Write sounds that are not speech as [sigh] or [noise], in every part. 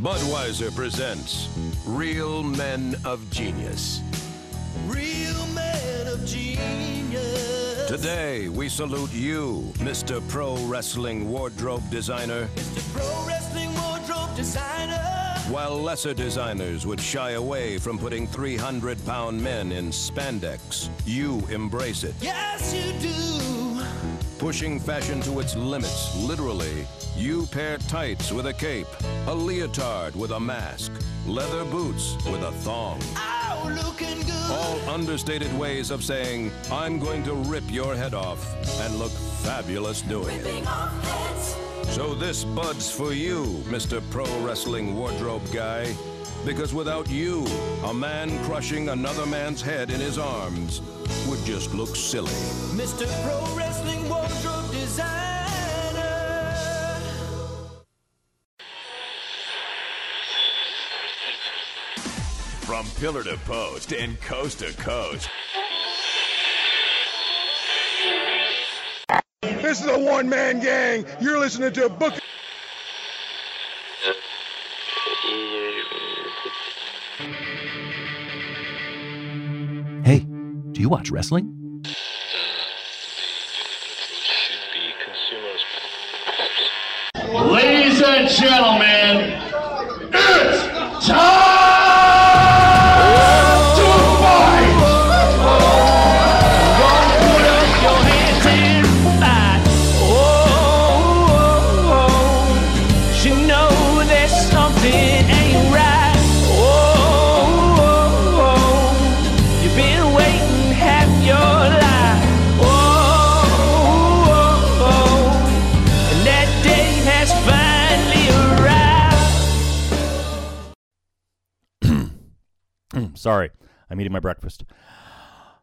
Budweiser presents Real Men of Genius. Real men of genius. Today, we salute you, Mr. Pro Wrestling Wardrobe Designer, Mr. Pro Wrestling Wardrobe Designer. while lesser designers would shy away from putting 300 pound men in spandex. You embrace it, Yes, you do. Pushing fashion to its limits, literally. You pair tights with a cape, a leotard with a mask, leather boots with a thong. Oh, looking good. All understated ways of saying, I'm going to rip your head off and look fabulous doing it. Ripping off heads. So this bud's for you, Mr. Pro Wrestling Wardrobe Guy. Because without you, a man crushing another man's head in his arms would just look silly. Mr. Pro Wrestling Wardrobe Designer. From pillar to post and coast to coast. This is a one man gang. You're listening to a Book. You watch wrestling? Ladies and gentlemen, eating my breakfast.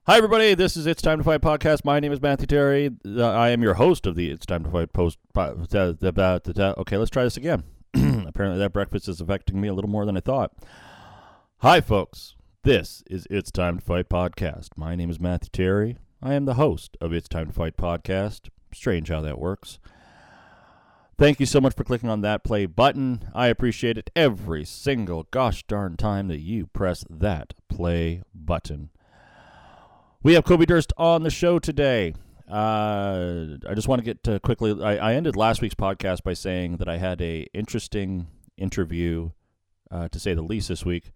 Hi, everybody. This is It's Time to Fight podcast. My name is Matthew Terry. Uh, I am your host of the It's Time to Fight post. Okay, let's try this again. [clears throat] Apparently, that breakfast is affecting me a little more than I thought. Hi, folks. This is It's Time to Fight podcast. My name is Matthew Terry. I am the host of It's Time to Fight podcast. Strange how that works. Thank you so much for clicking on that play button. I appreciate it every single gosh darn time that you press that play button. We have Kobe Durst on the show today. Uh, I just want to get to quickly. I, I ended last week's podcast by saying that I had a interesting interview, uh, to say the least, this week.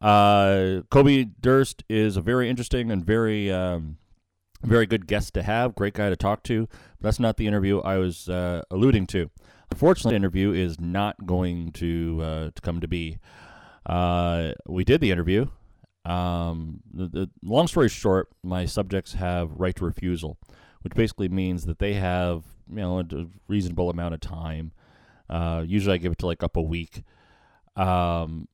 Uh, Kobe Durst is a very interesting and very um, very good guest to have, great guy to talk to. But that's not the interview I was uh, alluding to. Unfortunately, the interview is not going to uh, to come to be. Uh, we did the interview. Um, the, the long story short, my subjects have right to refusal, which basically means that they have you know a reasonable amount of time. Uh, usually, I give it to like up a week. Um,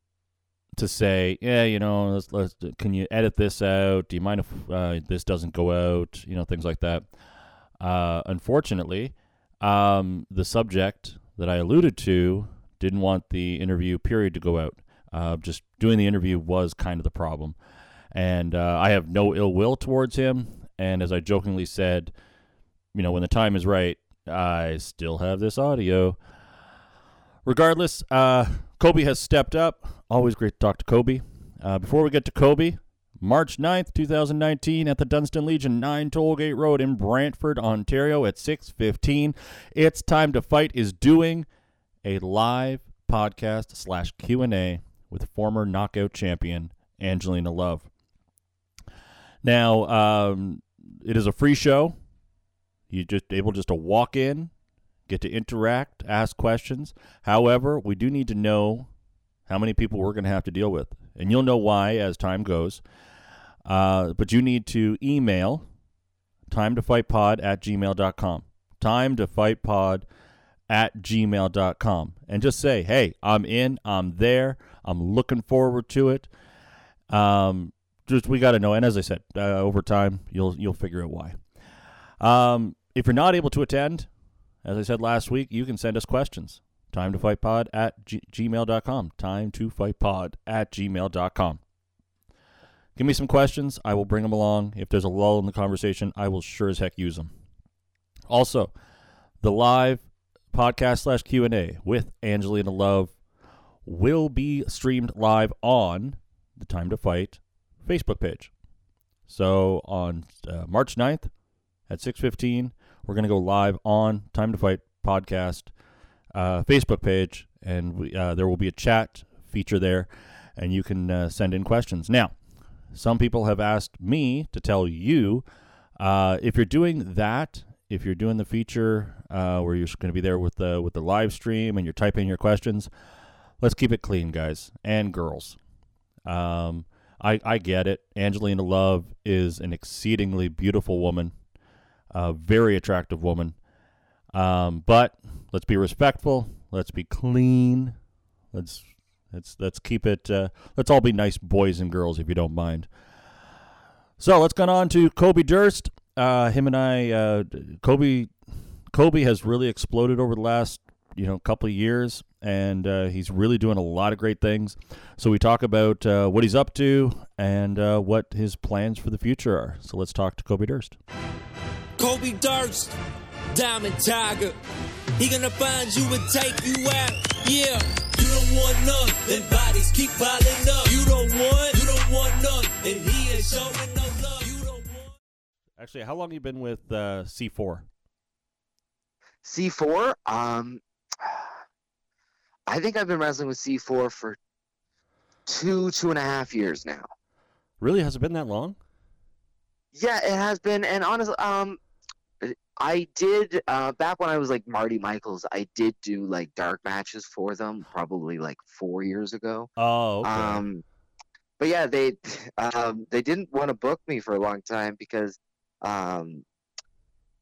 to say, yeah, you know, let's, let's can you edit this out? Do you mind if uh, this doesn't go out? You know, things like that. Uh, unfortunately, um, the subject that I alluded to didn't want the interview period to go out. Uh, just doing the interview was kind of the problem, and uh, I have no ill will towards him. And as I jokingly said, you know, when the time is right, I still have this audio. Regardless, uh, Kobe has stepped up. Always great to talk to Kobe. Uh, before we get to Kobe, March 9th, 2019, at the Dunsdon Legion 9 Tollgate Road in Brantford, Ontario at 6.15, It's Time to Fight is doing a live podcast slash Q&A with former knockout champion Angelina Love. Now, um, it is a free show. You just able just to walk in, get to interact, ask questions. However, we do need to know how many people we're going to have to deal with. And you'll know why as time goes. Uh, but you need to email time to fight pod at gmail.com. Time to fight pod at gmail.com. And just say, hey, I'm in, I'm there, I'm looking forward to it. Um, just we got to know. And as I said, uh, over time, you'll you'll figure out why. Um, if you're not able to attend, as I said last week, you can send us questions. Time to fight pod at g- gmail.com. Time to fight pod at gmail.com. Give me some questions. I will bring them along. If there's a lull in the conversation, I will sure as heck use them. Also, the live podcast slash Q&A with Angelina Love will be streamed live on the Time to Fight Facebook page. So on uh, March 9th at 6:15, we're going to go live on Time to Fight podcast uh, Facebook page, and we, uh, there will be a chat feature there, and you can uh, send in questions. Now, some people have asked me to tell you uh, if you're doing that, if you're doing the feature uh, where you're going to be there with the with the live stream and you're typing your questions, let's keep it clean, guys and girls. Um, I I get it. Angelina Love is an exceedingly beautiful woman, a very attractive woman. Um, but let's be respectful. Let's be clean. Let's let's let's keep it. Uh, let's all be nice boys and girls, if you don't mind. So let's go on to Kobe Durst. Uh, him and I, uh, Kobe, Kobe has really exploded over the last you know couple of years, and uh, he's really doing a lot of great things. So we talk about uh, what he's up to and uh, what his plans for the future are. So let's talk to Kobe Durst. Kobe Durst, Diamond Tiger. He gonna find you and take you out. Yeah, you don't want none, then bodies keep piling up. You don't want, you don't want none, and he ain't showing no love. You don't want. Actually, how long you been with uh, C4? C4, um, I think I've been wrestling with C4 for two, two and a half years now. Really, has it been that long? Yeah, it has been, and honestly, um, I did uh, back when I was like Marty Michaels. I did do like dark matches for them, probably like four years ago. Oh, okay. Um, but yeah, they [laughs] um, they didn't want to book me for a long time because um,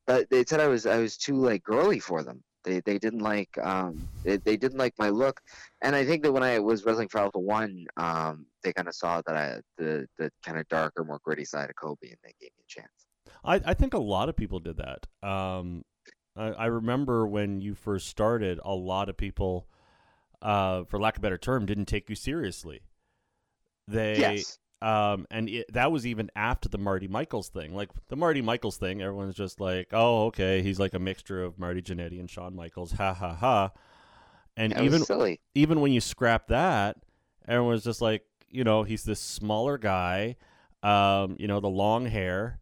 but they said I was I was too like girly for them. They they didn't like um they, they didn't like my look, and I think that when I was wrestling for Alpha One, um, they kind of saw that I the the kind of darker, more gritty side of Kobe, and they gave me a chance. I, I think a lot of people did that. Um, I, I remember when you first started, a lot of people, uh, for lack of a better term, didn't take you seriously. They, Yes. um, and it, that was even after the Marty Michaels thing. Like the Marty Michaels thing, everyone's just like, "Oh, okay, he's like a mixture of Marty Jannetty and Shawn Michaels." Ha ha ha. And was even silly. even when you scrap that, everyone's just like, you know, he's this smaller guy, um, you know, the long hair.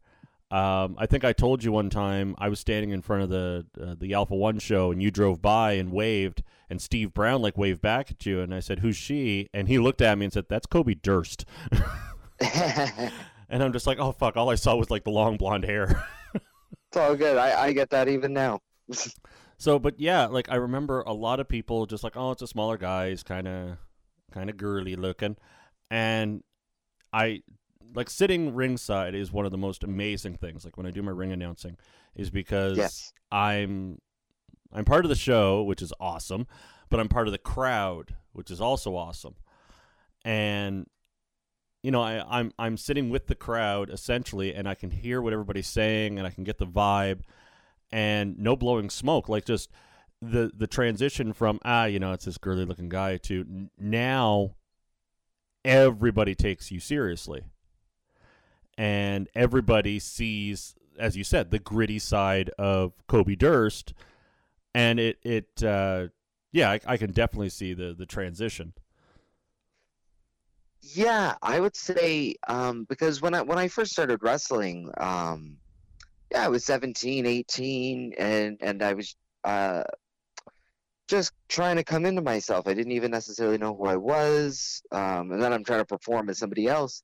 Um, I think I told you one time I was standing in front of the uh, the Alpha One show, and you drove by and waved, and Steve Brown like waved back at you, and I said, "Who's she?" And he looked at me and said, "That's Kobe Durst." [laughs] [laughs] and I'm just like, "Oh fuck!" All I saw was like the long blonde hair. It's all good. I, I get that even now. [laughs] So, but yeah, like I remember a lot of people just like, oh, it's a smaller guy, he's kind of, kind of girly looking, and I like sitting ringside is one of the most amazing things. Like when I do my ring announcing, is because Yes. I'm, I'm part of the show, which is awesome, but I'm part of the crowd, which is also awesome, and you know, I, I'm I'm sitting with the crowd essentially, and I can hear what everybody's saying, and I can get the vibe, and no blowing smoke. Like just the the transition from ah, you know, it's this girly looking guy to now everybody takes you seriously, and everybody sees, as you said, the gritty side of Kobe Durst, and it it uh, yeah, I, I can definitely see the the transition. Yeah, I would say um, because when I when I first started wrestling, um, yeah, I was 17, 18, and and I was uh, just trying to come into myself. I didn't even necessarily know who I was, um, and then I'm trying to perform as somebody else.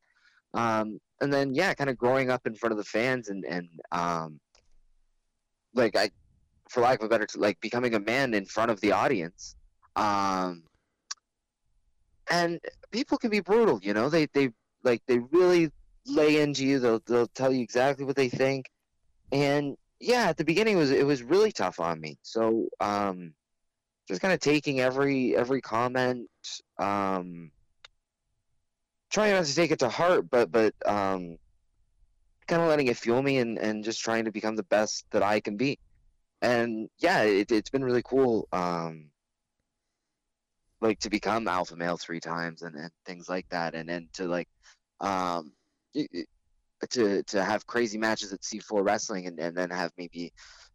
Um, and then yeah, kind of growing up in front of the fans and and um, like I, for lack of a better, like becoming a man in front of the audience. Um, and people can be brutal, you know. They they like they really lay into you. They'll they'll tell you exactly what they think. And yeah, at the beginning it was it was really tough on me. So um just kind of taking every every comment um trying not to take it to heart, but but um kind of letting it fuel me and and just trying to become the best that I can be. And yeah, it, it's been really cool. Um like to become alpha male three times and, and things like that and then to like um to to have crazy matches at C4 wrestling and, and then have maybe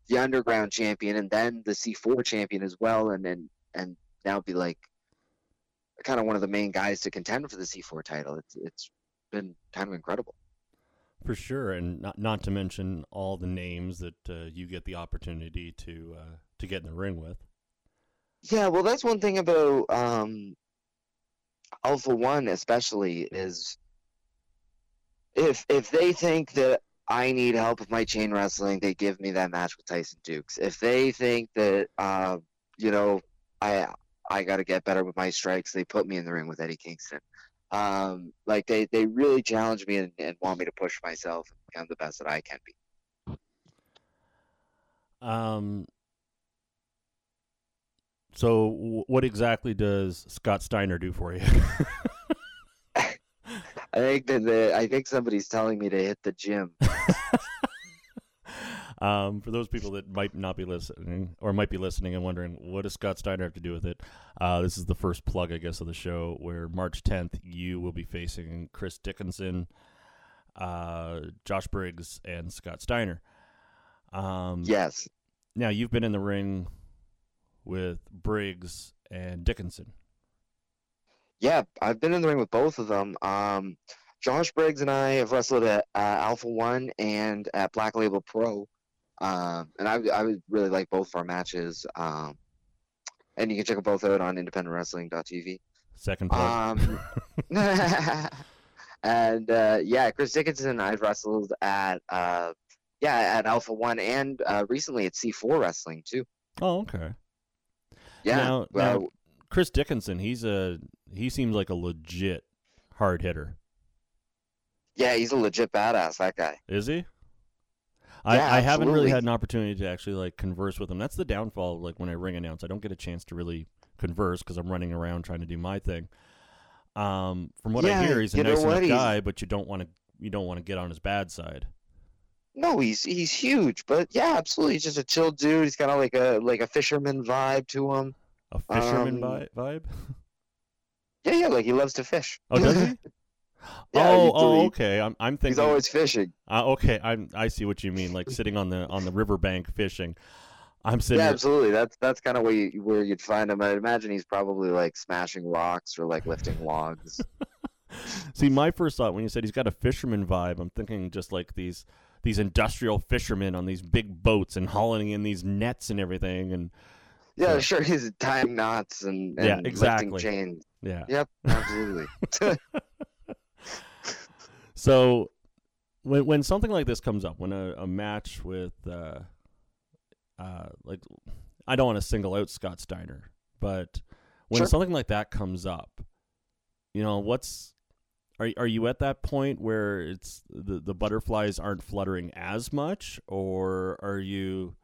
the underground champion and then the C4 champion as well and then and now be like kind of one of the main guys to contend for the C4 title. It's it's been kind of incredible. For sure, and not not to mention all the names that uh, you get the opportunity to uh, to get in the ring with. Yeah, well, that's one thing about um, Alpha One, especially, is if if they think that I need help with my chain wrestling, they give me that match with Tyson Dukes. If they think that uh, you know I I got to get better with my strikes, they put me in the ring with Eddie Kingston. Um, like they, they really challenge me and, and want me to push myself and become the best that I can be. Um. So, what exactly does Scott Steiner do for you? [laughs] I think that the, I think somebody's telling me to hit the gym. [laughs] um, for those people that might not be listening or might be listening and wondering what does Scott Steiner have to do with it, uh, this is the first plug, I guess, of the show. Where March 10th, you will be facing Chris Dickinson, uh, Josh Briggs, and Scott Steiner. Um, yes. Now you've been in the ring with Briggs and Dickinson. Yeah, I've been in the ring with both of them. Um, Josh Briggs and I have wrestled at uh, Alpha One and at Black Label Pro, um, and I, I would really like both of our matches. Um, and you can check them both out on IndependentWrestling.tv. Second plug. Um, [laughs] [laughs] and uh, yeah, Chris Dickinson, I've wrestled at uh, yeah at Alpha One and uh, recently at C4 Wrestling too. oh, okay. Yeah, Now, well, now, Chris Dickinson, he's a he seems like a legit hard hitter. yeah, he's a legit badass. That guy. Is he? I, Yeah, I haven't really had an opportunity to actually like converse with him. That's the downfall. Like when I ring announce, I don't get a chance to really converse because I'm running around trying to do my thing. Um, from what I hear, he's a nice enough He's- guy, but you don't want to you don't want to get on his bad side. No, he's he's huge, but yeah, absolutely, he's just a chill dude. He's kind of like a like a fisherman vibe to him. A fisherman Um, vibe. [laughs] Yeah, yeah, like he loves to fish. Oh, does he? [laughs] Yeah, oh, oh, okay. I'm I'm thinking. He's always fishing. Uh, okay, I'm I see what you mean. Like sitting on the on the riverbank fishing. I'm sitting. Yeah, absolutely. That's that's kind of where you, where you'd find him. I imagine he's probably like smashing rocks or like lifting logs. [laughs] See, my first thought when you said he's got a fisherman vibe, I'm thinking just like these these industrial fishermen on these big boats and hauling in these nets and everything. And Yeah, Yeah. sure. He's tying knots and, and Yeah, lifting exactly. chains. yeah. Yep, absolutely. [laughs] [laughs] [laughs] So when when something like this comes up, when a, a match with uh, uh, like I don't want to single out Scott Steiner, but when Sure. something like that comes up, you know, what's are are you at that point where it's the the butterflies aren't fluttering as much, or are you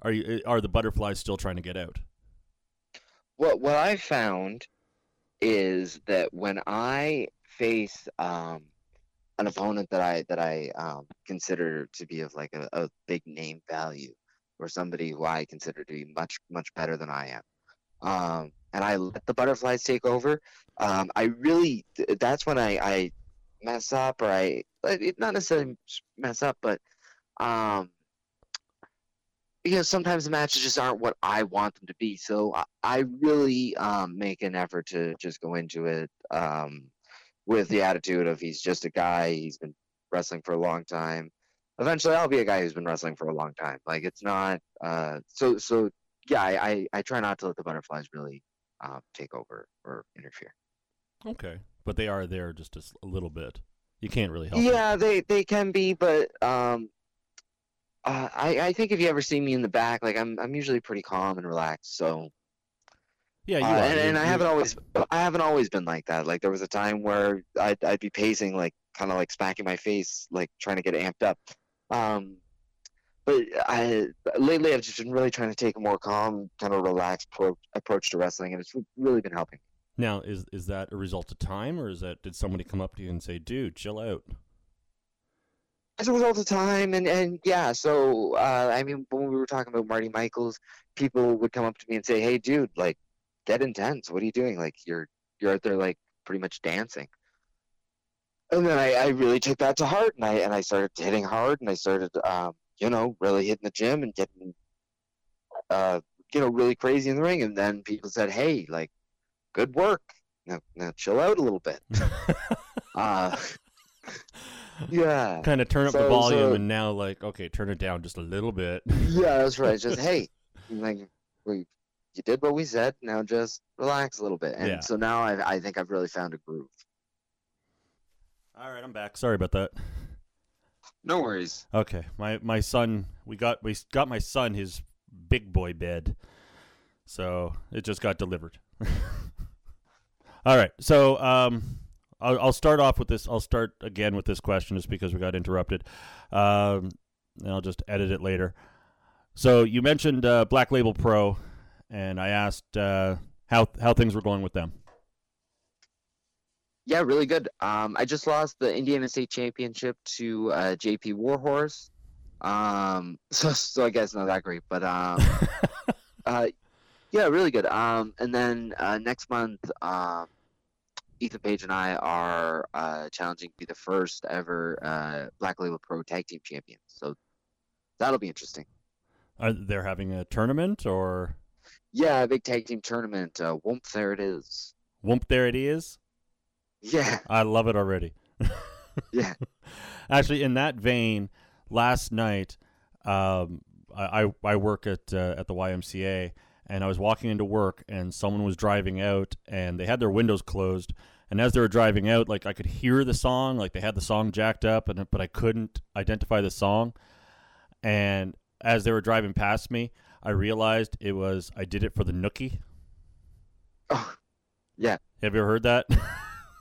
are you are the butterflies still trying to get out? what what I found is that when I face um, an opponent that I that I um, consider to be of like a, a big name value, or somebody who I consider to be much much better than I am, um, and I let the butterflies take over, um, I really th- that's when I, I mess up or I not necessarily mess up, but um, you know, sometimes the matches just aren't what I want them to be. So I, I really um, make an effort to just go into it um, with the attitude of he's just a guy. He's been wrestling for a long time. Eventually, I'll be a guy who's been wrestling for a long time. Like it's not. Uh, so so yeah, I, I I try not to let the butterflies really uh, take over or interfere. Okay, but they are there just a little bit. You can't really help. it. Yeah, they they can be, but um, uh, I I think if you ever see me in the back, like I'm I'm usually pretty calm and relaxed. So yeah, you Uh, are. and, You- and I haven't always I haven't always been like that. Like there was a time where I'd I'd be pacing, like kind of like smacking my face, like trying to get amped up. Um, but I lately I've just been really trying to take a more calm, kind of relaxed pro- approach to wrestling, and it's really been helping. Now, is is that a result of time, or is that did somebody come up to you and say, "Dude, chill out"? as a result of time and and yeah so uh i mean when we were talking about marty michaels people would come up to me and say hey dude like get intense. What are you doing? Like you're you're out there like pretty much dancing. And then i i really took that to heart and i and i started hitting hard and i started um you know really hitting the gym and getting uh you know really crazy in the ring. And then people said hey like good work. Now, now chill out a little bit. [laughs] uh, [laughs] yeah, kind of turn up the volume so- and now like okay turn it down just a little bit. Yeah, that's right. Just [laughs] hey, like we, you did what we said. Now just relax a little bit. And Yeah. so now I, I think I've really found a groove. all right i'm back sorry about that No worries. okay my my son we got we got my son his big boy bed so it just got delivered [laughs] all right so um I'll, I'll start off with this i'll start again with this question just because we got interrupted um and i'll just edit it later so you mentioned uh, black label pro and i asked uh how how things were going with them Yeah, really good. Um, I just lost the Indiana State Championship to uh, JP Warhorse. Um, [laughs] so so I guess not that great, but um, [laughs] uh, yeah, really good. Um, and then uh, next month, um, Ethan Page and I are uh, challenging to be the first ever uh, Black Label Pro Tag Team Champions. So that'll be interesting. Are they having a tournament or Yeah, big tag team tournament. Uh, whoop, there it is. whoop there it is Yeah, i love it already [laughs] yeah. [laughs] actually in that vein last night um, I, I I work at uh, at the ymca and i was walking into work and someone was driving out and they had their windows closed and as they were driving out like i could hear the song like they had the song jacked up and but i couldn't identify the song and as they were driving past me i realized it was i did it for the nookie Oh, yeah. Have you ever heard that?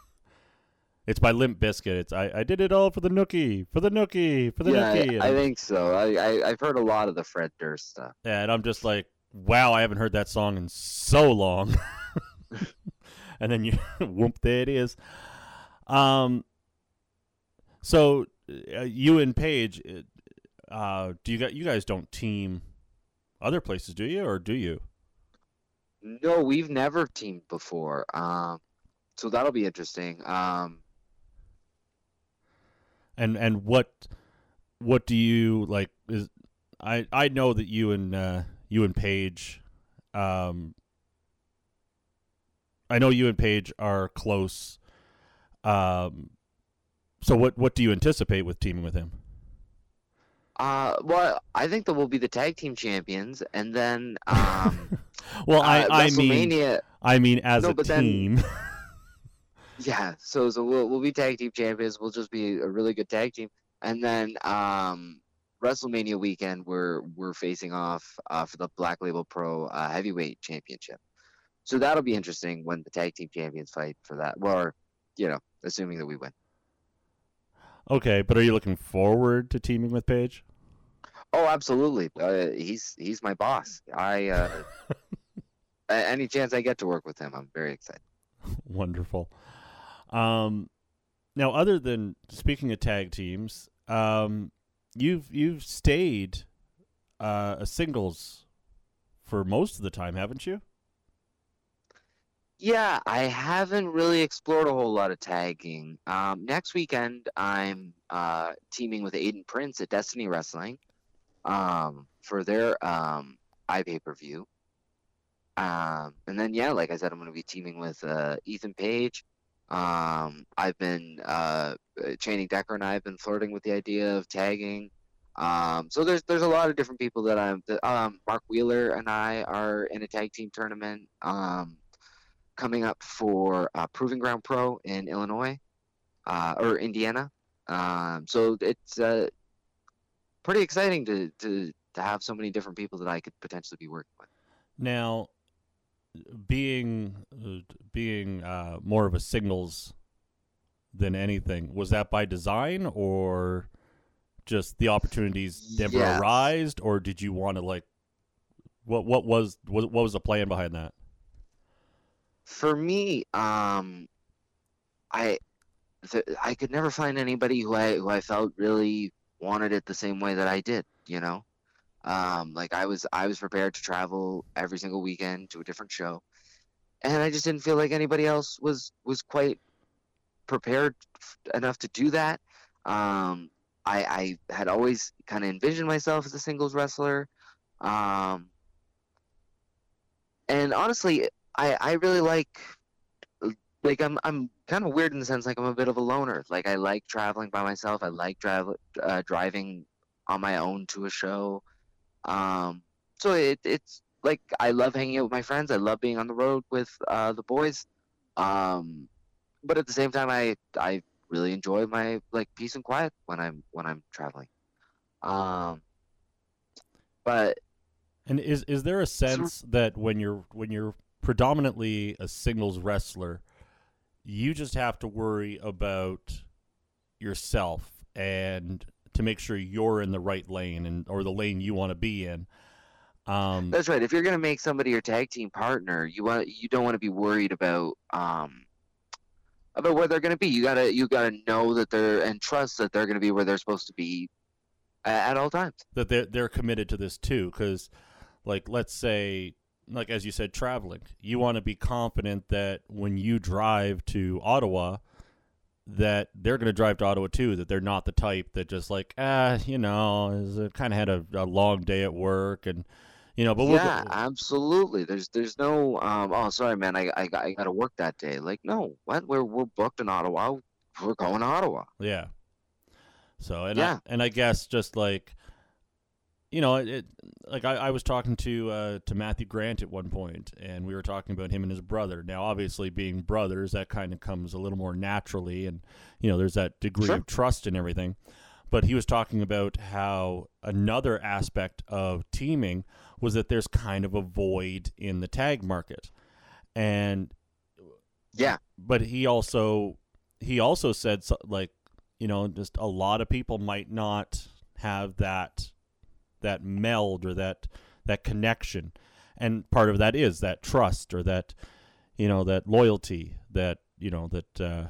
[laughs] it's by Limp Bizkit. It's I, I did it all for the nookie, for the nookie, for the yeah, nookie. I, I think so. I, I I've heard a lot of the Fred Durst stuff. Yeah, and I'm just like, wow, I haven't heard that song in so long. [laughs] and then you, [laughs] whoop, there it is. Um, so uh, you and Page, uh, do you got you guys don't team other places, do you, or do you? No, we've never teamed before. Um, so that'll be interesting. Um, And and what what do you like? Is I I know that you and uh, you and Page, um, I know you and Page are close. Um, so what what do you anticipate with teaming with him? Uh, well, I think that we'll be the tag team champions, and then um, [laughs] Well, I uh, I mean I mean as No, a but then- team. [laughs] Yeah, so so we'll we'll be tag team champions. We'll just be a really good tag team, and then um, WrestleMania weekend we're we're facing off uh, for the Black Label Pro uh, Heavyweight Championship. So that'll be interesting when the tag team champions fight for that. Or, you know, assuming that we win. okay, but are you looking forward to teaming with Page? Oh, absolutely. Uh, he's he's my boss. I uh, [laughs] any chance I get to work with him, I'm very excited. Wonderful. Um, now, other than speaking of tag teams, um, you've you've stayed uh, a singles for most of the time, haven't you? Yeah, I haven't really explored a whole lot of tagging. Um, next weekend, I'm uh, teaming with Aiden Prince at Destiny Wrestling um, for their um, iPay per view. Um, and then, yeah, like I said, I'm going to be teaming with uh, Ethan Page. Um, I've been uh, Channing Decker and I have been flirting with the idea of tagging. Um, so there's there's a lot of different people that I'm. That, um, Mark Wheeler and I are in a tag team tournament. Um, coming up for uh, Proving Ground Pro in Illinois uh, or Indiana. Um, so it's uh, pretty exciting to, to to have so many different people that I could potentially be working with. Now, being uh, being uh, more of a signals than anything, was that by design or just the opportunities never Yes. arised, or did you want to like what what was what, what was the plan behind that? For me, um, I I could never find anybody who I who I felt really wanted it the same way that I did. You know, um, like I was I was prepared to travel every single weekend to a different show, and I just didn't feel like anybody else was was quite prepared enough to do that. Um, I, I had always kind of envisioned myself as a singles wrestler, um, and honestly, I I really like like I'm I'm kind of weird in the sense like I'm a bit of a loner. Like I like traveling by myself. I like travel uh, driving on my own to a show. Um, so it it's like I love hanging out with my friends. I love being on the road with uh, the boys. Um, but at the same time, I I really enjoy my like peace and quiet when I'm when I'm traveling. Um, but And is is there a sense that when you're when you're predominantly a singles wrestler, you just have to worry about yourself and to make sure you're in the right lane and or the lane you want to be in. Um, That's right. If you're gonna make somebody your tag team partner, you want you don't want to be worried about um about where they're gonna be. You gotta you gotta know that they're and trust that they're gonna be where they're supposed to be at, at all times. that they're they're committed to this too because like let's say like as you said traveling you want to be confident that when you drive to ottawa that they're going to drive to ottawa too that they're not the type that just like ah you know kind of had a, a long day at work and you know but we'll yeah, absolutely. There's there's no um oh sorry man, I I, got- I gotta work that day. Like no, what we're we're booked in Ottawa. We're going to Ottawa. Yeah. So and Yeah. I, and I guess just like you know it, it like I, I was talking to uh, to Matthew Grant at one point and we were talking about him and his brother. Now obviously being brothers that kind of comes a little more naturally and you know there's that degree Sure. of trust and everything. But he was talking about how another aspect of teaming was that there's kind of a void in the tag market. And Yeah. but he also he also said so, like you know just a lot of people might not have that that meld or that that connection. And part of that is that trust or that you know that loyalty that you know that uh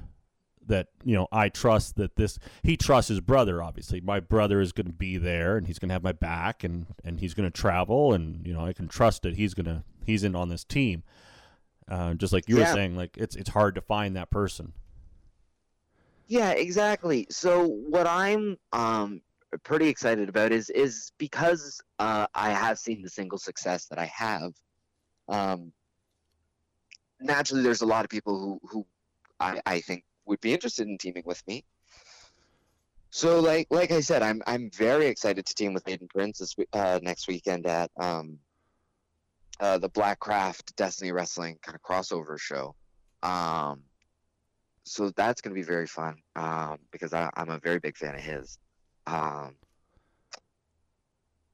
that you know I trust that this he trusts his brother obviously. My brother is going to be there and he's going to have my back and and he's going to travel and you know I can trust that he's going to he's in on this team. Uh, just like you were saying like it's it's hard to find that person. Yeah, exactly. So what I'm um pretty excited about is is because uh, I have seen the single success that I have. Um, naturally, there's a lot of people who who I, I think would be interested in teaming with me. So like like I said, I'm I'm very excited to team with Aiden Prince this uh, next weekend at um, uh, the Blackcraft Destiny Wrestling kind of crossover show. Um, so that's going to be very fun um, because I, I'm a very big fan of his. Um,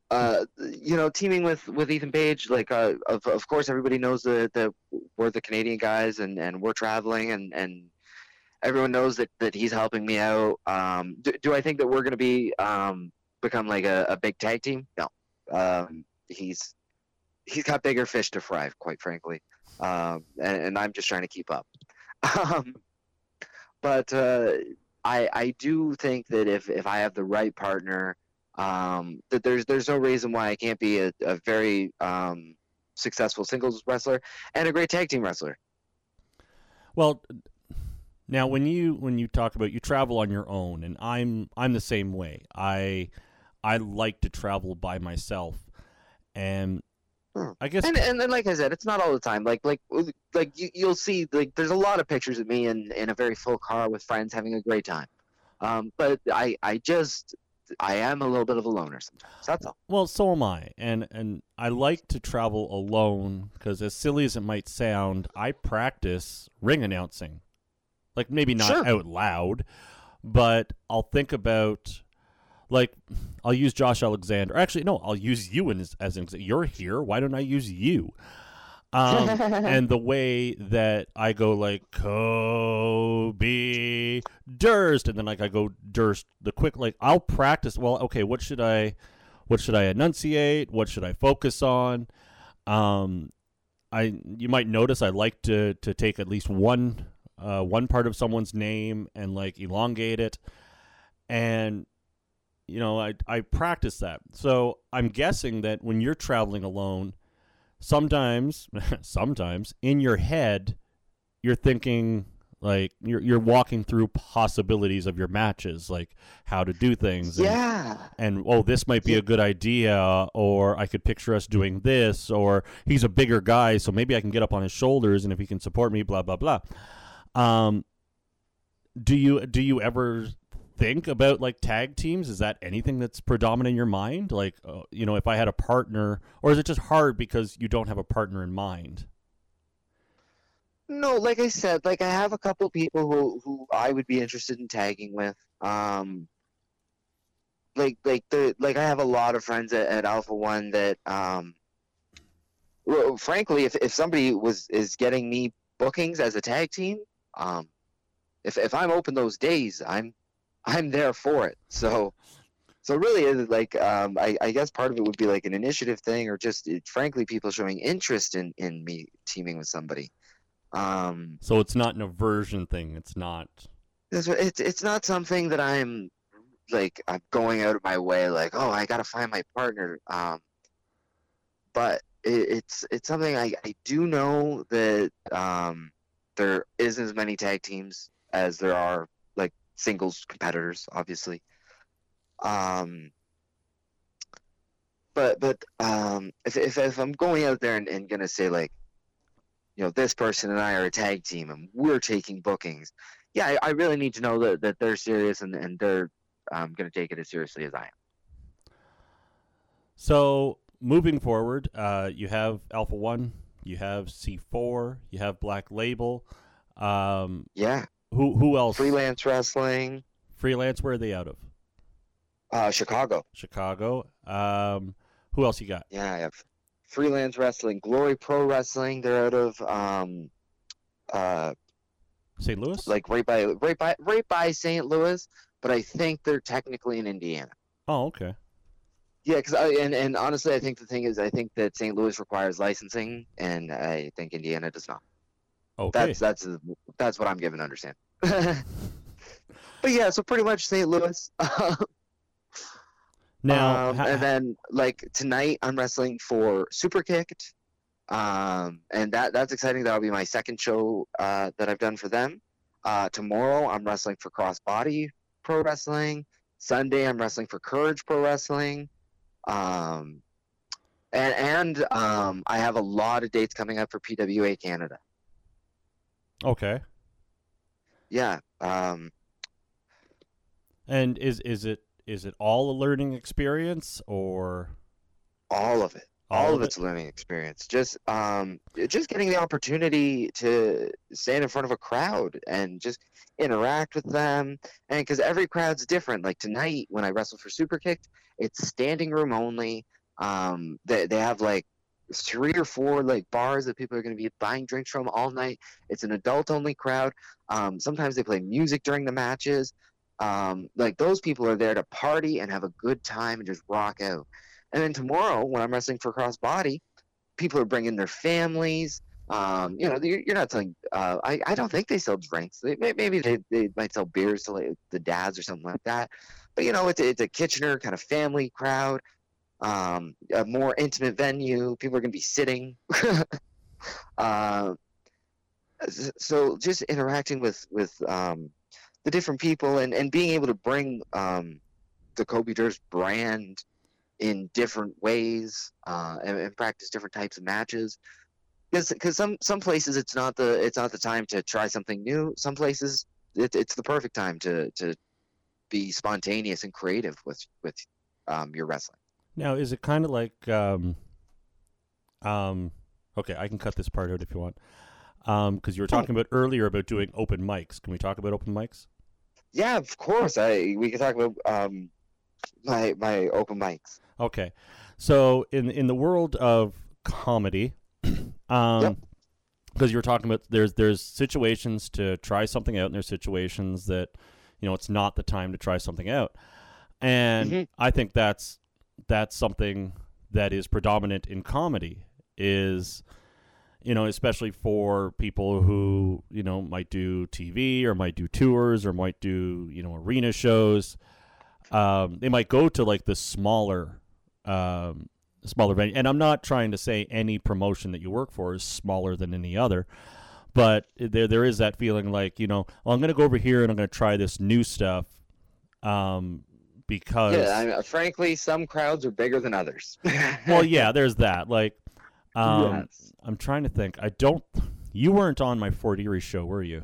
uh, you know, teaming with with Ethan Page, like uh, of of course everybody knows that that we're the Canadian guys and and we're traveling and and everyone knows that that he's helping me out. Um, do, do I think that we're going to be um, become like a, a big tag team? No. Um, he's he's got bigger fish to fry, quite frankly, um, and, and I'm just trying to keep up. [laughs] Um, but uh, I I do think that if if I have the right partner, um, that there's there's no reason why I can't be a, a very um, successful singles wrestler and a great tag team wrestler. Well, now when you when you talk about you travel on your own, and I'm I'm the same way. I I like to travel by myself, and. I guess And, and and like I said, it's not all the time. Like like like you, you'll see like there's a lot of pictures of me in in a very full car with friends having a great time. Um, but I I just I am a little bit of a loner sometimes. That's all. well, so am I, and and I like to travel alone because as silly as it might sound, I practice ring announcing, like maybe not Sure. out loud, but I'll think about. Like, I'll use Josh Alexander. Actually, no, I'll use you as, as an example. You're here. Why don't I use you? Um, [laughs] and the way that I go like Kobe Durst, and then like I go Durst the quick like I'll practice. Well, okay, what should I, what should I enunciate? What should I focus on? Um, I you might notice I like to to take at least one uh, one part of someone's name and like elongate it, and you know I I practice that. So I'm guessing that when you're traveling alone sometimes [laughs] sometimes in your head you're thinking like you're you're walking through possibilities of your matches like how to do things and, Yeah. and oh this might be a good idea or I could picture us doing this or he's a bigger guy so maybe I can get up on his shoulders and if he can support me blah blah blah Um, do you do you ever think about like tag teams? Is that anything that's predominant in your mind? Like, uh, you know, if I had a partner, or is it just hard because you don't have a partner in mind? No, like I said, like I have a couple people who who I would be interested in tagging with. Um, like like the like I have a lot of friends at, at Alpha One that um, well, frankly, if if somebody was is getting me bookings as a tag team, um, if if I'm open those days, I'm I'm there for it. So so really, like um, I, I guess part of it would be like an initiative thing, or just it, frankly people showing interest in in me teaming with somebody. Um, So it's not an aversion thing. It's not. it's it's not something that I'm like I'm going out of my way like oh I gotta find my partner. Um, but it, it's it's something I, I do know that um, there isn't as many tag teams as there are singles competitors, obviously. Um, but but um, if, if if I'm going out there and, and gonna say like, you know, this person and I are a tag team and we're taking bookings, yeah, I, I really need to know that, that they're serious and, and they're um, gonna take it as seriously as I am. So moving forward, uh, you have Alpha One, you have C four, you have Black Label. Um, Yeah, who who else? freelance wrestling, Freelance. Where are they out of? uh, Chicago. Chicago. Um, who else you got? Yeah, I have freelance wrestling, Glory Pro Wrestling. They're out of um, uh, St. Louis. like right by right by right by St. Louis, but I think they're technically in Indiana. oh, okay. Yeah, because I and, and honestly, I think the thing is, I think that St. Louis requires licensing, and I think Indiana does not. Okay. That's that's that's what I'm given to understand. [laughs] but yeah, so pretty much St. Louis. [laughs] now, um, ha- and then like tonight, I'm wrestling for Super Kicked, um, and that that's exciting. That'll be my second show uh, that I've done for them. Uh, tomorrow, I'm wrestling for Crossbody Pro Wrestling. Sunday, I'm wrestling for Courage Pro Wrestling. Um, and and um, I have a lot of dates coming up for PWA Canada. Okay. Yeah. Um, And is is it is it all a learning experience or all of it. all, of it's a learning experience. Just um, just getting the opportunity to stand in front of a crowd and just interact with them, and because every crowd's different. Like tonight, when I wrestled for Super Kicked, it's standing room only. Um, they they have like three or four like bars that people are going to be buying drinks from all night. It's an adult only crowd. Um, sometimes they play music during the matches. Um, like those people are there to party and have a good time and just rock out. And then tomorrow, when I'm wrestling for crossbody, people are bringing their families. Um, you know, you're, you're not selling. Uh, I I don't think they sell drinks. They, maybe they, they might sell beers to like the dads or something like that. But you know, it's it's a Kitchener kind of family crowd. Um, a more intimate venue. People are going to be sitting. [laughs] uh, so just interacting with with um, the different people and, and being able to bring um, the Kobe Durst brand in different ways uh, and, and practice different types of matches. Because some some places it's not the it's not the time to try something new. Some places it, it's the perfect time to to be spontaneous and creative with with um, your wrestling. Now, is it kind of like, um, um, okay, I can cut this part out if you want, because you were talking about earlier about doing open mics. Can we talk about open mics? Yeah, of course. I we can talk about um, my my open mics. Okay, so in in the world of comedy, [clears throat] um, Yep. because you were talking about there's there's situations to try something out, and there's situations that you know it's not the time to try something out, and Mhm. I think that's that's something that is predominant in comedy is you know especially for people who you know might do TV or might do tours or might do you know arena shows. Um, they might go to like the smaller um, smaller venue. And I'm not trying to say any promotion that you work for is smaller than any other but there there is that feeling like you know well, I'm going to go over here and I'm going to try this new stuff um, because Yeah, I mean, frankly, some crowds are bigger than others. [laughs] well yeah there's that like um, Yes. I'm trying to think I don't you weren't on my Fort Erie show were you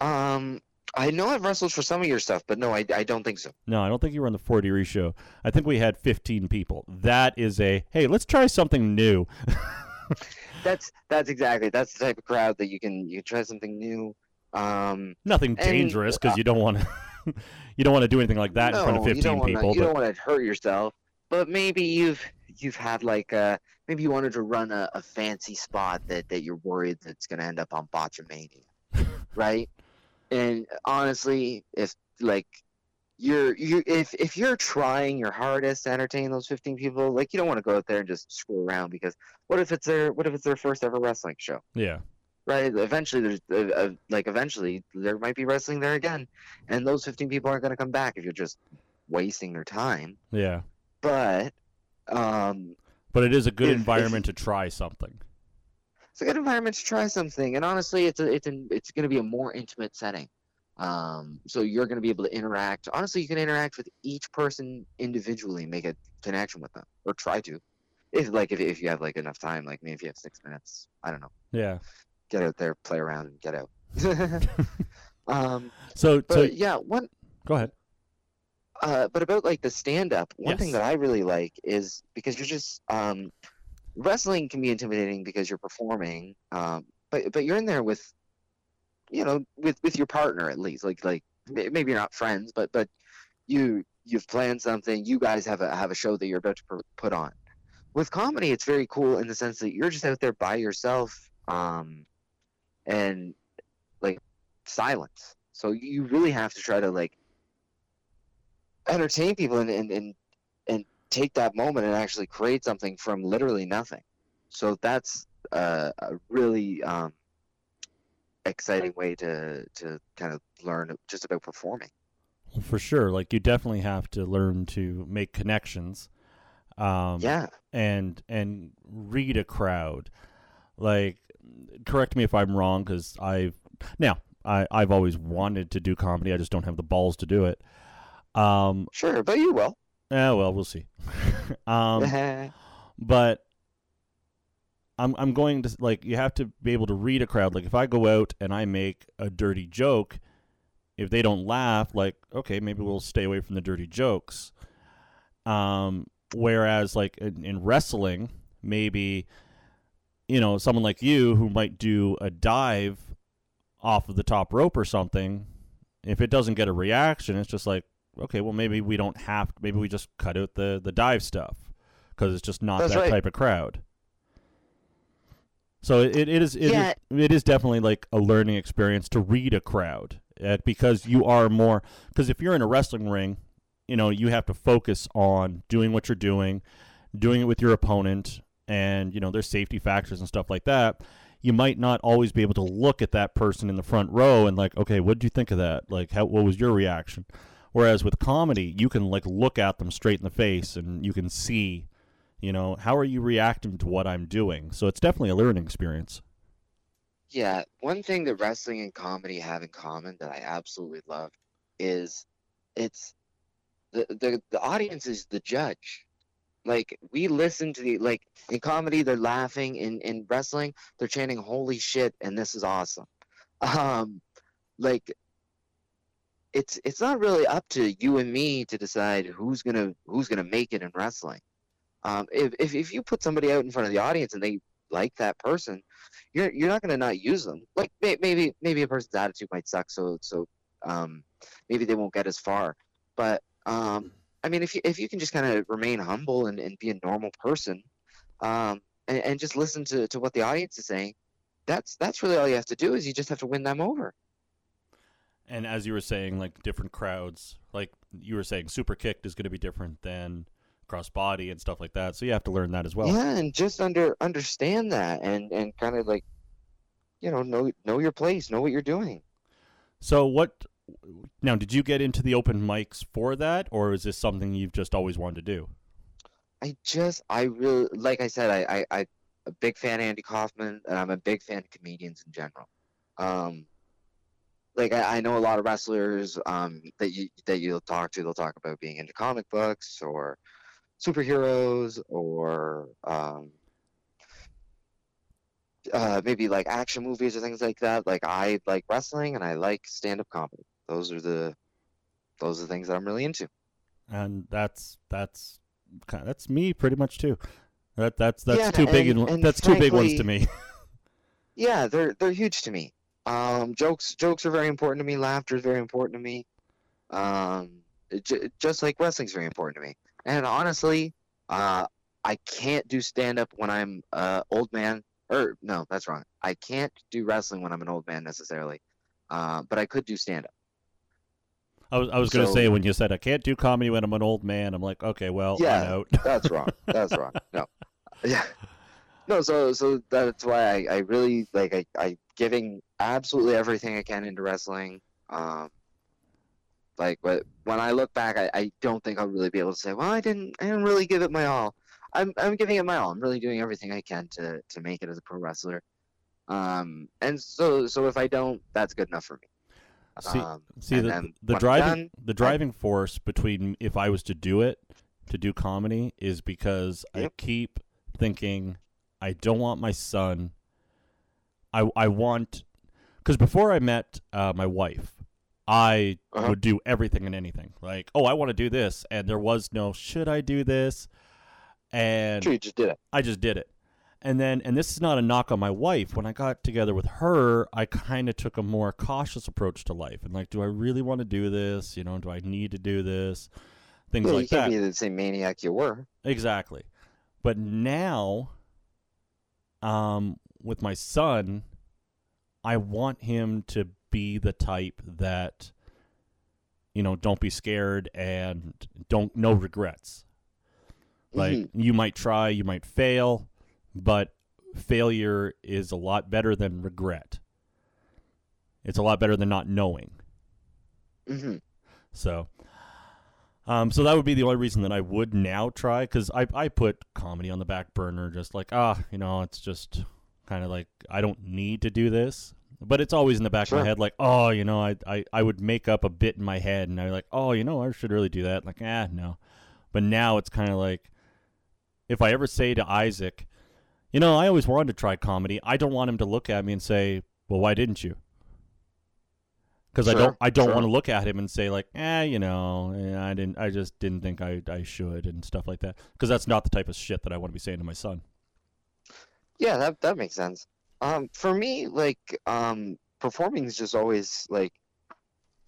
Um, I know I've wrestled for some of your stuff, but no, I, I don't think so. No, I don't think you were on the Fort Erie show. I think we had 15 people. That is a hey, let's try something new. [laughs] That's that's exactly that's the type of crowd that you can you can try something new. Um, Nothing dangerous because uh, you don't want to. [laughs] [laughs] you don't want to do anything like that in front of no, you 15 don't wanna, people. You but don't want to hurt yourself, but maybe you've you've had like uh maybe you wanted to run a, a fancy spot that that you're worried that's gonna end up on Botchamania, [laughs] right? And honestly, if like you're you if if you're trying your hardest to entertain those 15 people, like you don't want to go out there and just screw around because what if it's their what if it's their first ever wrestling show? yeah. Right? Eventually, there's uh, uh, like eventually there might be wrestling there again, and those 15 people aren't going to come back if you're just wasting their time. Yeah. But um, But it is a good If- if- environment to try something. it's a good environment to try something, and honestly, it's a, it's an, it's going to be a more intimate setting. Um, so you're going to be able to interact. Honestly, you can interact with each person individually, make a connection with them, or try to. If like if, if you have like enough time, like me, if you have six minutes, I don't know, Yeah. Get out there, play around, and get out. [laughs] [laughs] um, So but so yeah, one go ahead. Uh, but about like the stand up, one thing that I really like is because you're just um, wrestling can be intimidating because you're performing, um, but but you're in there with, you know, with with your partner at least. Like like maybe you're not friends, but but you you've planned something. You guys have a have a show that you're about to pr- put on. With comedy, it's very cool in the sense that you're just out there by yourself, um, and like silence. So you really have to try to like entertain people and and and, and take that moment and actually create something from literally nothing. So that's uh, a really um, exciting way to to kind of learn just about performing. For sure. Like you definitely have to learn to make connections. Um yeah, and and read a crowd. Like correct me if I'm wrong cuz I've now I I've always wanted to do comedy. I just don't have the balls to do it. Um sure, but you will. yeah, well, we'll see. [laughs] um [laughs] but I'm I'm going to like you have to be able to read a crowd. Like if I go out and I make a dirty joke, if they don't laugh, like okay, maybe we'll stay away from the dirty jokes. Um, whereas like in, in wrestling, maybe you know someone like you who might do a dive off of the top rope or something. If it doesn't get a reaction, it's just like okay, well maybe we don't have. Maybe we just cut out the the dive stuff because it's just not That's that right. type of crowd. So it, it is it, is- Yeah. it is definitely like a learning experience to read a crowd uh, because you are more because if you're in a wrestling ring, you know you have to focus on doing what you're doing, doing it with your opponent, and you know there's safety factors and stuff like that. You might not always be able to look at that person in the front row and like, okay, what did you think of that? Like, how what was your reaction? Whereas with comedy, you can like look at them straight in the face and you can see, you know, how are you reacting to what I'm doing? So it's definitely a learning experience. Yeah, one thing that wrestling and comedy have in common that I absolutely love is it's the the, the audience is the judge. Like we listen to the like in comedy they're laughing in in wrestling they're chanting holy shit and this is awesome. [laughs] Um like it's it's not really up to you and me to decide who's going to who's going to make it in wrestling. Um if, if if you put somebody out in front of the audience and they like that person, you're you're not going to not use them. Like may, maybe maybe a person's attitude might suck, so so um, maybe they won't get as far. But um, I mean, if you if you can just kind of remain humble and, and be a normal person, um, and, and just listen to, to what the audience is saying, that's that's really all you have to do is you just have to win them over. And as you were saying, like different crowds, like you were saying, super kicked is going to be different than cross body and stuff like that. So you have to learn that as well. yeah, and just under understand that and and kind of like, you know, know know your place, know what you're doing. So what? Now, did you get into the open mics for that, or is this something you've just always wanted to do? I just I really like I said I I I a big fan of Andy Kaufman and I'm a big fan of comedians in general. Um, like I, I know a lot of wrestlers um that you that you'll talk to they'll talk about being into comic books or superheroes or um uh, maybe like action movies or things like that. Like I like wrestling and I like stand up comedy. Those are the those are the things that I'm really into. and that's that's that's me pretty much too. That that's that's Yeah, two big and- and, that's two big ones to me. [laughs] Yeah, they're they're huge to me. Um, jokes jokes are very important to me. Laughter is very important to me. Um, j- just like wrestling's very important to me. And honestly, uh, I can't do stand up when I'm uh old man. Or no, that's wrong. I can't do wrestling when I'm an old man necessarily. Uh, but I could do stand up. I was I was gonna So- say when you said I can't do comedy when I'm an old man, I'm like, okay, well, Yeah. That's wrong. That's wrong. No. Yeah. No, so so that's why I, I really like I I giving absolutely everything I can into wrestling. Um like but when I look back I, I don't think I'll really be able to say, Well, I didn't I didn't really give it my all. I'm I'm giving it my all. I'm really doing everything I can to to make it as a pro wrestler. Um and so so if I don't, that's good enough for me. See, Um, see the the driving done, the driving force between if I was to do it to do comedy is because I keep thinking I don't want my son. I I want because before I met uh, my wife, I Uh-huh. would do everything and anything. Like, oh, I want to do this, and there was no should I do this, and Sure, you just did it. I just did it. And then, and this is not a knock on my wife. When I got together with her, I kind of took a more cautious approach to life. And like, do I really want to do this? You know, do I need to do this? Things Well, like that. you can't that. be the same maniac you were. Exactly. But now, um, with my son, I want him to be the type that, you know, don't be scared and don't no regrets. Like Mhm. you might try, you might fail, but failure is a lot better than regret. It's a lot better than not knowing. hmm So, um, so that would be the only reason that I would now try because I I put comedy on the back burner, just like ah, you know, it's just kind of like I don't need to do this, but it's always in the back of my head, like oh, you know, I, I I would make up a bit in my head, and I'm like oh, you know, I should really do that, like ah, no, but now it's kind of like if I ever say to Isaac, you know, I always wanted to try comedy, I don't want him to look at me and say, well, why didn't you? because I don't I don't sure. want to look at him and say like, eh, you know, eh, I didn't I just didn't think I I should and stuff like that because that's not the type of shit that I want to be saying to my son. Yeah, that that makes sense. Um, for me, like, um, performing is just always like,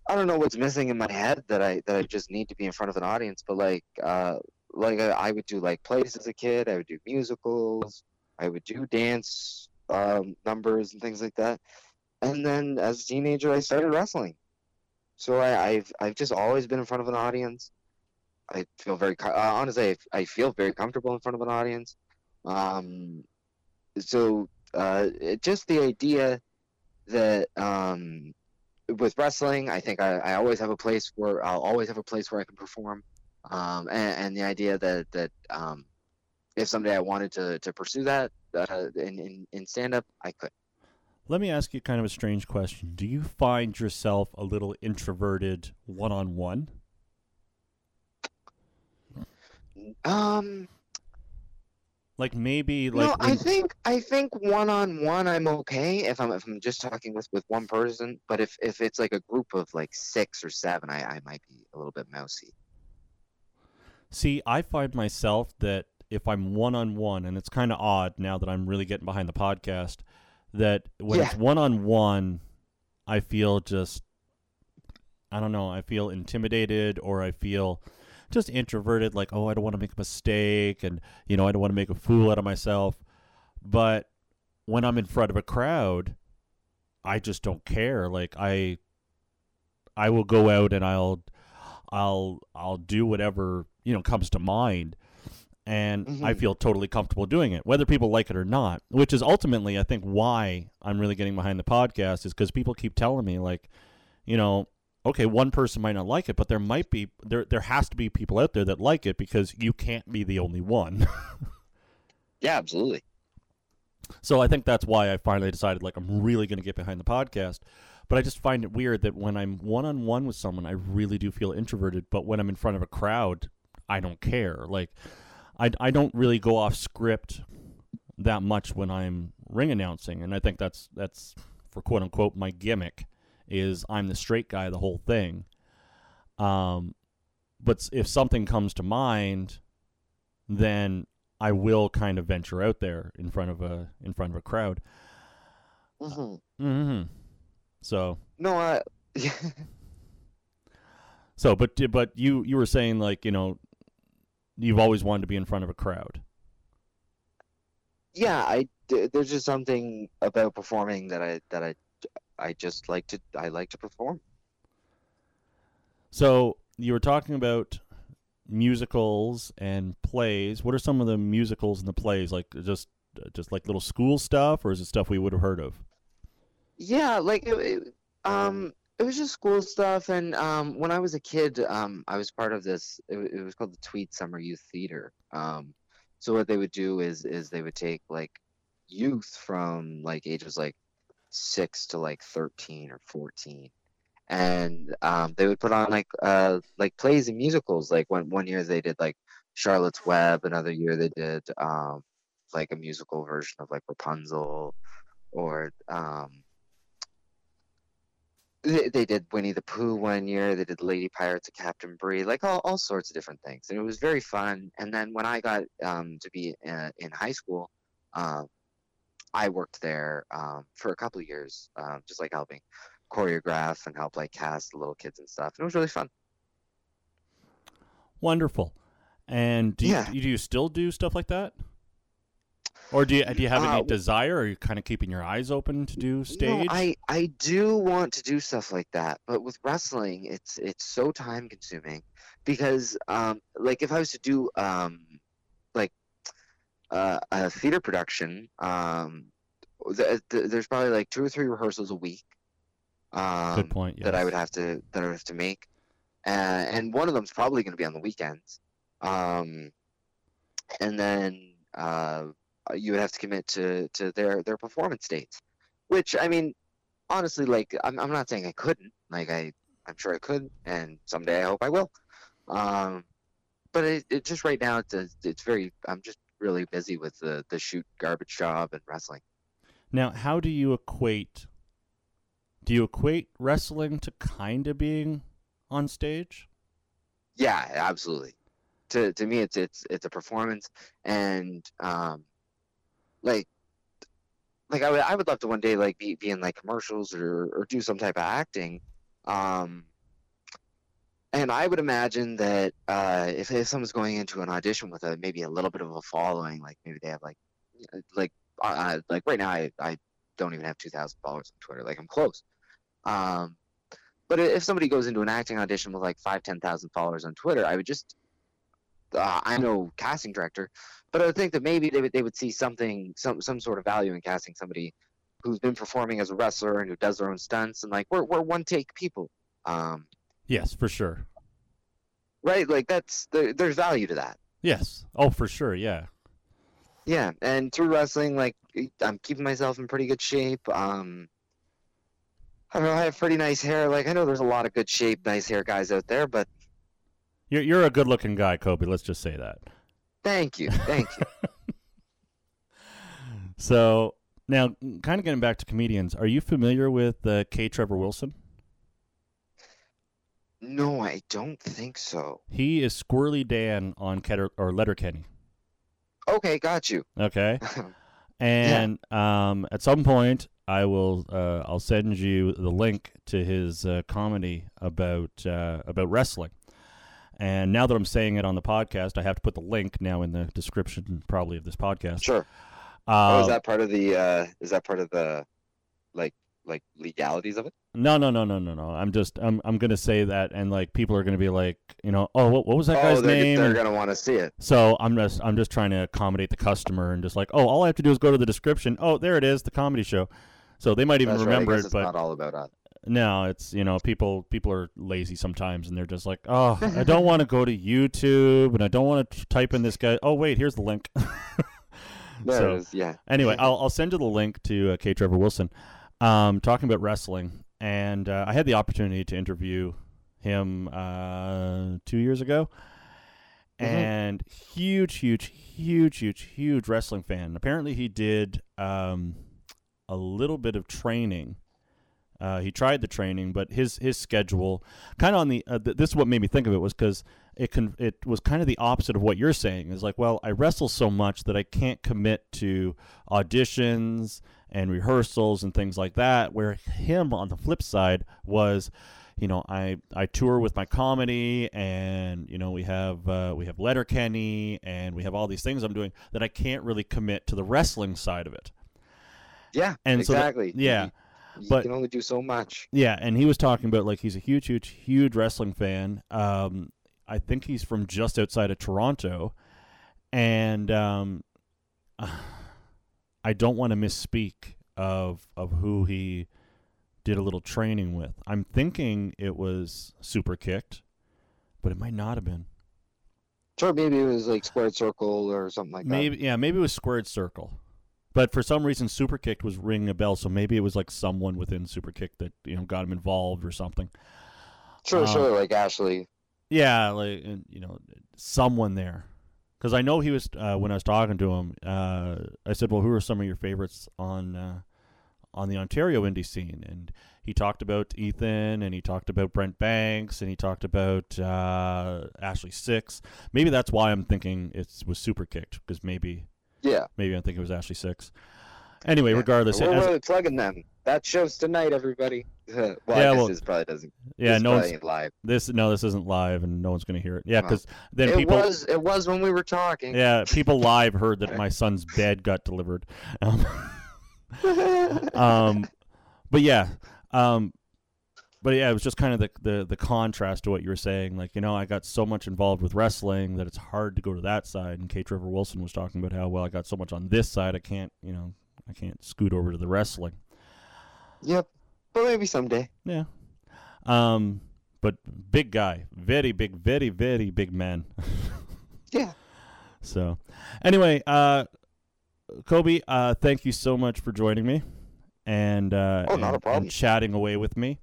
I don't know what's missing in my head that I that I just need to be in front of an audience. But like, uh, like I, I would do like plays as a kid. I would do musicals. I would do dance um, numbers and things like that. And then as a teenager, I started wrestling. So I, I've I've just always been in front of an audience. I feel very uh, honestly, I, I feel very comfortable in front of an audience. Um, so uh, it, just the idea that um, with wrestling, I think I, I always have a place where I'll always have a place where I can perform, um, and, and the idea that that um, if someday I wanted to, to pursue that uh, in in, in stand up, I could. Let me ask you kind of a strange question. Do you find yourself a little introverted one on one? Um, Like maybe like no, I think I think one on one I'm okay if I'm if I'm just talking with with one person. But if if it's like a group of like six or seven, I I might be a little bit mousy. See, I find myself that if I'm one on one, and it's kind of odd now that I'm really getting behind the podcast, that when it's one on one, I feel just, I don't know, I feel intimidated or I feel just introverted, like, oh, I don't want to make a mistake and, you know, I don't want to make a fool out of myself. But when I'm in front of a crowd, I just don't care. Like, I, I will go out and I'll, I'll I'll do whatever you know comes to mind, and I Mhm. feel totally comfortable doing it, whether people like it or not. Which is ultimately, I think, why I'm really getting behind the podcast is because people keep telling me like, you know, okay, one person might not like it, but there might be there there has to be people out there that like it because you can't be the only one. [laughs] Yeah, absolutely. So I think that's why I finally decided like I'm really going to get behind the podcast. But I just find it weird that when I'm one on one with someone, I really do feel introverted. But when I'm in front of a crowd, I don't care. Like I I don't really go off script that much when I'm ring announcing, and I think that's that's for quote unquote my gimmick is I'm the straight guy the whole thing. Um, but if something comes to mind, then I will kind of venture out there in front of a in front of a crowd. hmm hmm So No, I. [laughs] [laughs] so but but you you were saying like you know you've always wanted to be in front of a crowd. yeah, I there's just something about performing that I that I I just like to I like to perform. So you were talking about musicals and plays. What are some of the musicals and the plays like? Just just like little school stuff, or is it stuff we would have heard of? Yeah, like um, it was just school stuff, and um, when I was a kid, um, I was part of this. It, it was called the Tweed Summer Youth Theater. Um, so what they would do is is they would take like youth from like ages like six to like thirteen or fourteen, and um, they would put on like uh like plays and musicals. Like one one year they did like Charlotte's Web, another year they did um like a musical version of like Rapunzel, or um they, they did Winnie the Pooh one year. They did Lady Pirates of Captain Bree, like all, all sorts of different things, and it was very fun. And then when I got um, to be uh, in high school, um, I worked there um, for a couple of years, um, just like helping choreograph and help like cast the little kids and stuff. And it was really fun. Wonderful. And do you, Yeah. do you still do stuff like that? Or do you do you have Uh, any desire? Or are you kind of keeping your eyes open to do stage? No, I I do want to do stuff like that, but with wrestling, it's it's so time consuming because um like if I was to do um like uh, a theater production um th- th- there's probably like two or three rehearsals a week um Good point. that I would have to that I would have to make, uh, and one of them's probably going to be on the weekends. Um, and then uh, you would have to commit to to their their performance dates, which I mean, honestly, like I'm I'm not saying I couldn't. Like I I'm sure I could, and someday I hope I will. Um, but it, it just right now it's a, it's very I'm just really busy with the the shoot garbage job and wrestling. Now, how do you equate? Do you equate wrestling to kind of being on stage? Yeah, absolutely. To to me, it's it's it's a performance, and um, like like I would I would love to one day like be be in like commercials or or do some type of acting, um, and I would imagine that uh, if if someone's going into an audition with a maybe a little bit of a following, like maybe they have like uh, like uh, like right now I I don't even have two thousand followers on Twitter, like I'm close. Um, but if somebody goes into an acting audition with like five, ten thousand followers on Twitter, I would just, uh, I'm no casting director, but I would think that maybe they would they would see something, some some sort of value in casting somebody who's been performing as a wrestler and who does their own stunts and like we're we're one take people, um, Yes, for sure. right? Like that's there, there's value to that. Yes. Oh, for sure. Yeah. Yeah, and through wrestling, like I'm keeping myself in pretty good shape. Um, I don't know, I have pretty nice hair. Like I know there's a lot of good shape, nice hair guys out there, but You're you're a good-looking guy, Kobe. Let's just say that. Thank you, thank you. [laughs] So now, kind of getting back to comedians, are you familiar with uh, K. Trevor Wilson? No, I don't think so. He is Squirrely Dan on Ketter or Letterkenny. Okay, got you. Okay, [laughs] and um, at some point, I will uh, I'll send you the link to his uh, comedy about uh, about wrestling. And now that I'm saying it on the podcast, I have to put the link now in the description, probably of this podcast. sure. oh, Uh, is that part of the? uh Is that part of the, like, like legalities of it? No, no, no, no, no, no. I'm just I'm I'm gonna say that, and like people are gonna be like, you know, oh, what, what was that oh, guy's they're, name? they're And gonna want to see it. so I'm just I'm just trying to accommodate the customer and just like, oh, all I have to do is go to the description. Oh, there it is, the comedy show. So they might even That's remember right. It, it's but not all about us. No, it's you know people people are lazy sometimes, and they're just like, oh, I don't [laughs] want to go to YouTube, and I don't want to type in this guy. Oh, wait, here's the link. [laughs] There so it is. Yeah. anyway, I'll I'll send you the link to uh, K. Trevor Wilson, um, talking about wrestling, and uh, I had the opportunity to interview him uh, two years ago, Mhm. and huge, huge, huge, huge, huge wrestling fan. Apparently, he did um, a little bit of training. Uh, he tried the training, but his his schedule kind of on the uh, th- this is what made me think of it was because it con- it was kind of the opposite of what you're saying. Is like, well, I wrestle so much that I can't commit to auditions and rehearsals and things like that. Where him on the flip side was, you know, I I tour with my comedy, and you know we have uh, we have Letterkenny, and we have all these things I'm doing that I can't really commit to the wrestling side of it. Yeah, And so that- exactly. yeah, you, you but- can only do so much. Yeah, and he was talking about like he's a huge, huge, huge wrestling fan. Um, I think he's from just outside of Toronto, and um, [sighs] I don't want to misspeak of of who he did a little training with. I'm thinking it was Super Kicked, but it might not have been. Sure, maybe it was like squared circle or something like that. Maybe yeah, maybe it was Squared Circle. But for some reason, Super Kicked was ringing a bell, so maybe it was like someone within Super Kicked that you know got him involved or something. Sure, um, sure, like Ashley. Yeah, like and, you know, someone there, because I know he was uh, when I was talking to him. Uh, I said, "Well, who are some of your favorites on uh, on the Ontario indie scene?" And he talked about Ethan, and he talked about Brent Banks, and he talked about uh, Ashley Six. Maybe that's why I'm thinking it was Super Kicked, because maybe Yeah. maybe I think it was Ashley Six. Anyway, yeah. regardless, We're really plugging them. That show's tonight, everybody. [laughs] well, Yeah, well, this probably doesn't. yeah, no one's live. this no, this isn't live, and no one's going to hear it. Yeah, because then it people was. It was when we were talking. Yeah, people [laughs] live heard that my son's bed got delivered. [laughs] Um, um, but yeah, um, but yeah, it was just kind of the, the the contrast to what you were saying. Like, you know, I got so much involved with wrestling that it's hard to go to that side. And K. Trevor Wilson was talking about how well I got so much on this side, I can't, you know, I can't scoot over to the wrestling. Yep. But maybe someday. Yeah. Um, but big guy, very big, very very big man. [laughs] Yeah. So, anyway, uh, Kobe, uh, thank you so much for joining me, and uh, Oh, not a and- problem. and chatting away with me,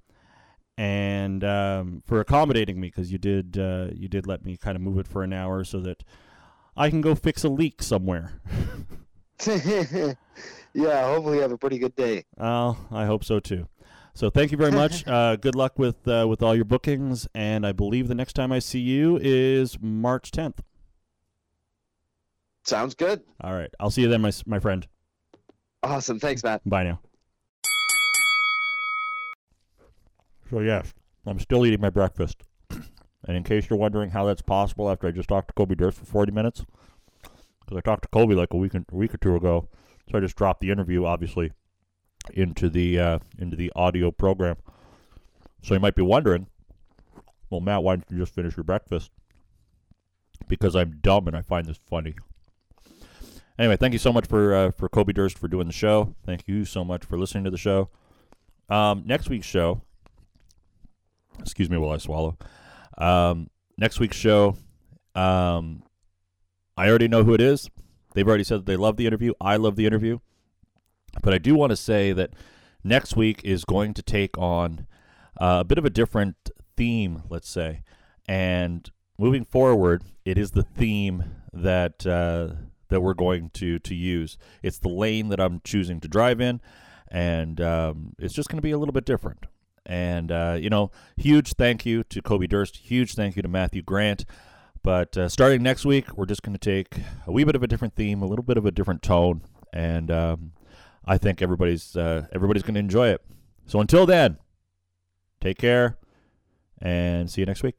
and um, for accommodating me because you did uh, you did let me kind of move it for an hour so that I can go fix a leak somewhere. [laughs] yeah. Hopefully, you have a pretty good day. Oh, I hope so too. So thank you very much. [laughs] uh, good luck with uh, with all your bookings, and I believe the next time I see you is March 10th. Sounds good. All right, I'll see you then, my my friend. Awesome. Thanks, Matt. Bye now. So yes, I'm still eating my breakfast. [clears throat] and in case you're wondering how that's possible after I just talked to Kobe Durst for 40 minutes, because I talked to Kobe like a week a week or two ago, so I just dropped the interview obviously into the uh, into the audio program. So you might be wondering, well, Matt, why didn't you just finish your breakfast? Because I'm dumb and I find this funny. Anyway, thank you so much for uh, for Kobe Durst for doing the show. Thank you so much for listening to the show. Um, next week's show, excuse me while I swallow. Um, next week's show, um, I already know who it is. They've already said that they love the interview. I love the interview, but I do want to say that next week is going to take on uh, a bit of a different theme, let's say, and moving forward, it is the theme that uh, that we're going to to use. It's the lane that I'm choosing to drive in, and um, it's just going to be a little bit different. And uh, you know, huge thank you to Kobe Durst. Huge thank you to Matthew Grant. But uh, starting next week, we're just going to take a wee bit of a different theme, a little bit of a different tone, and um, I think everybody's uh, everybody's going to enjoy it. So until then, take care, and see you next week.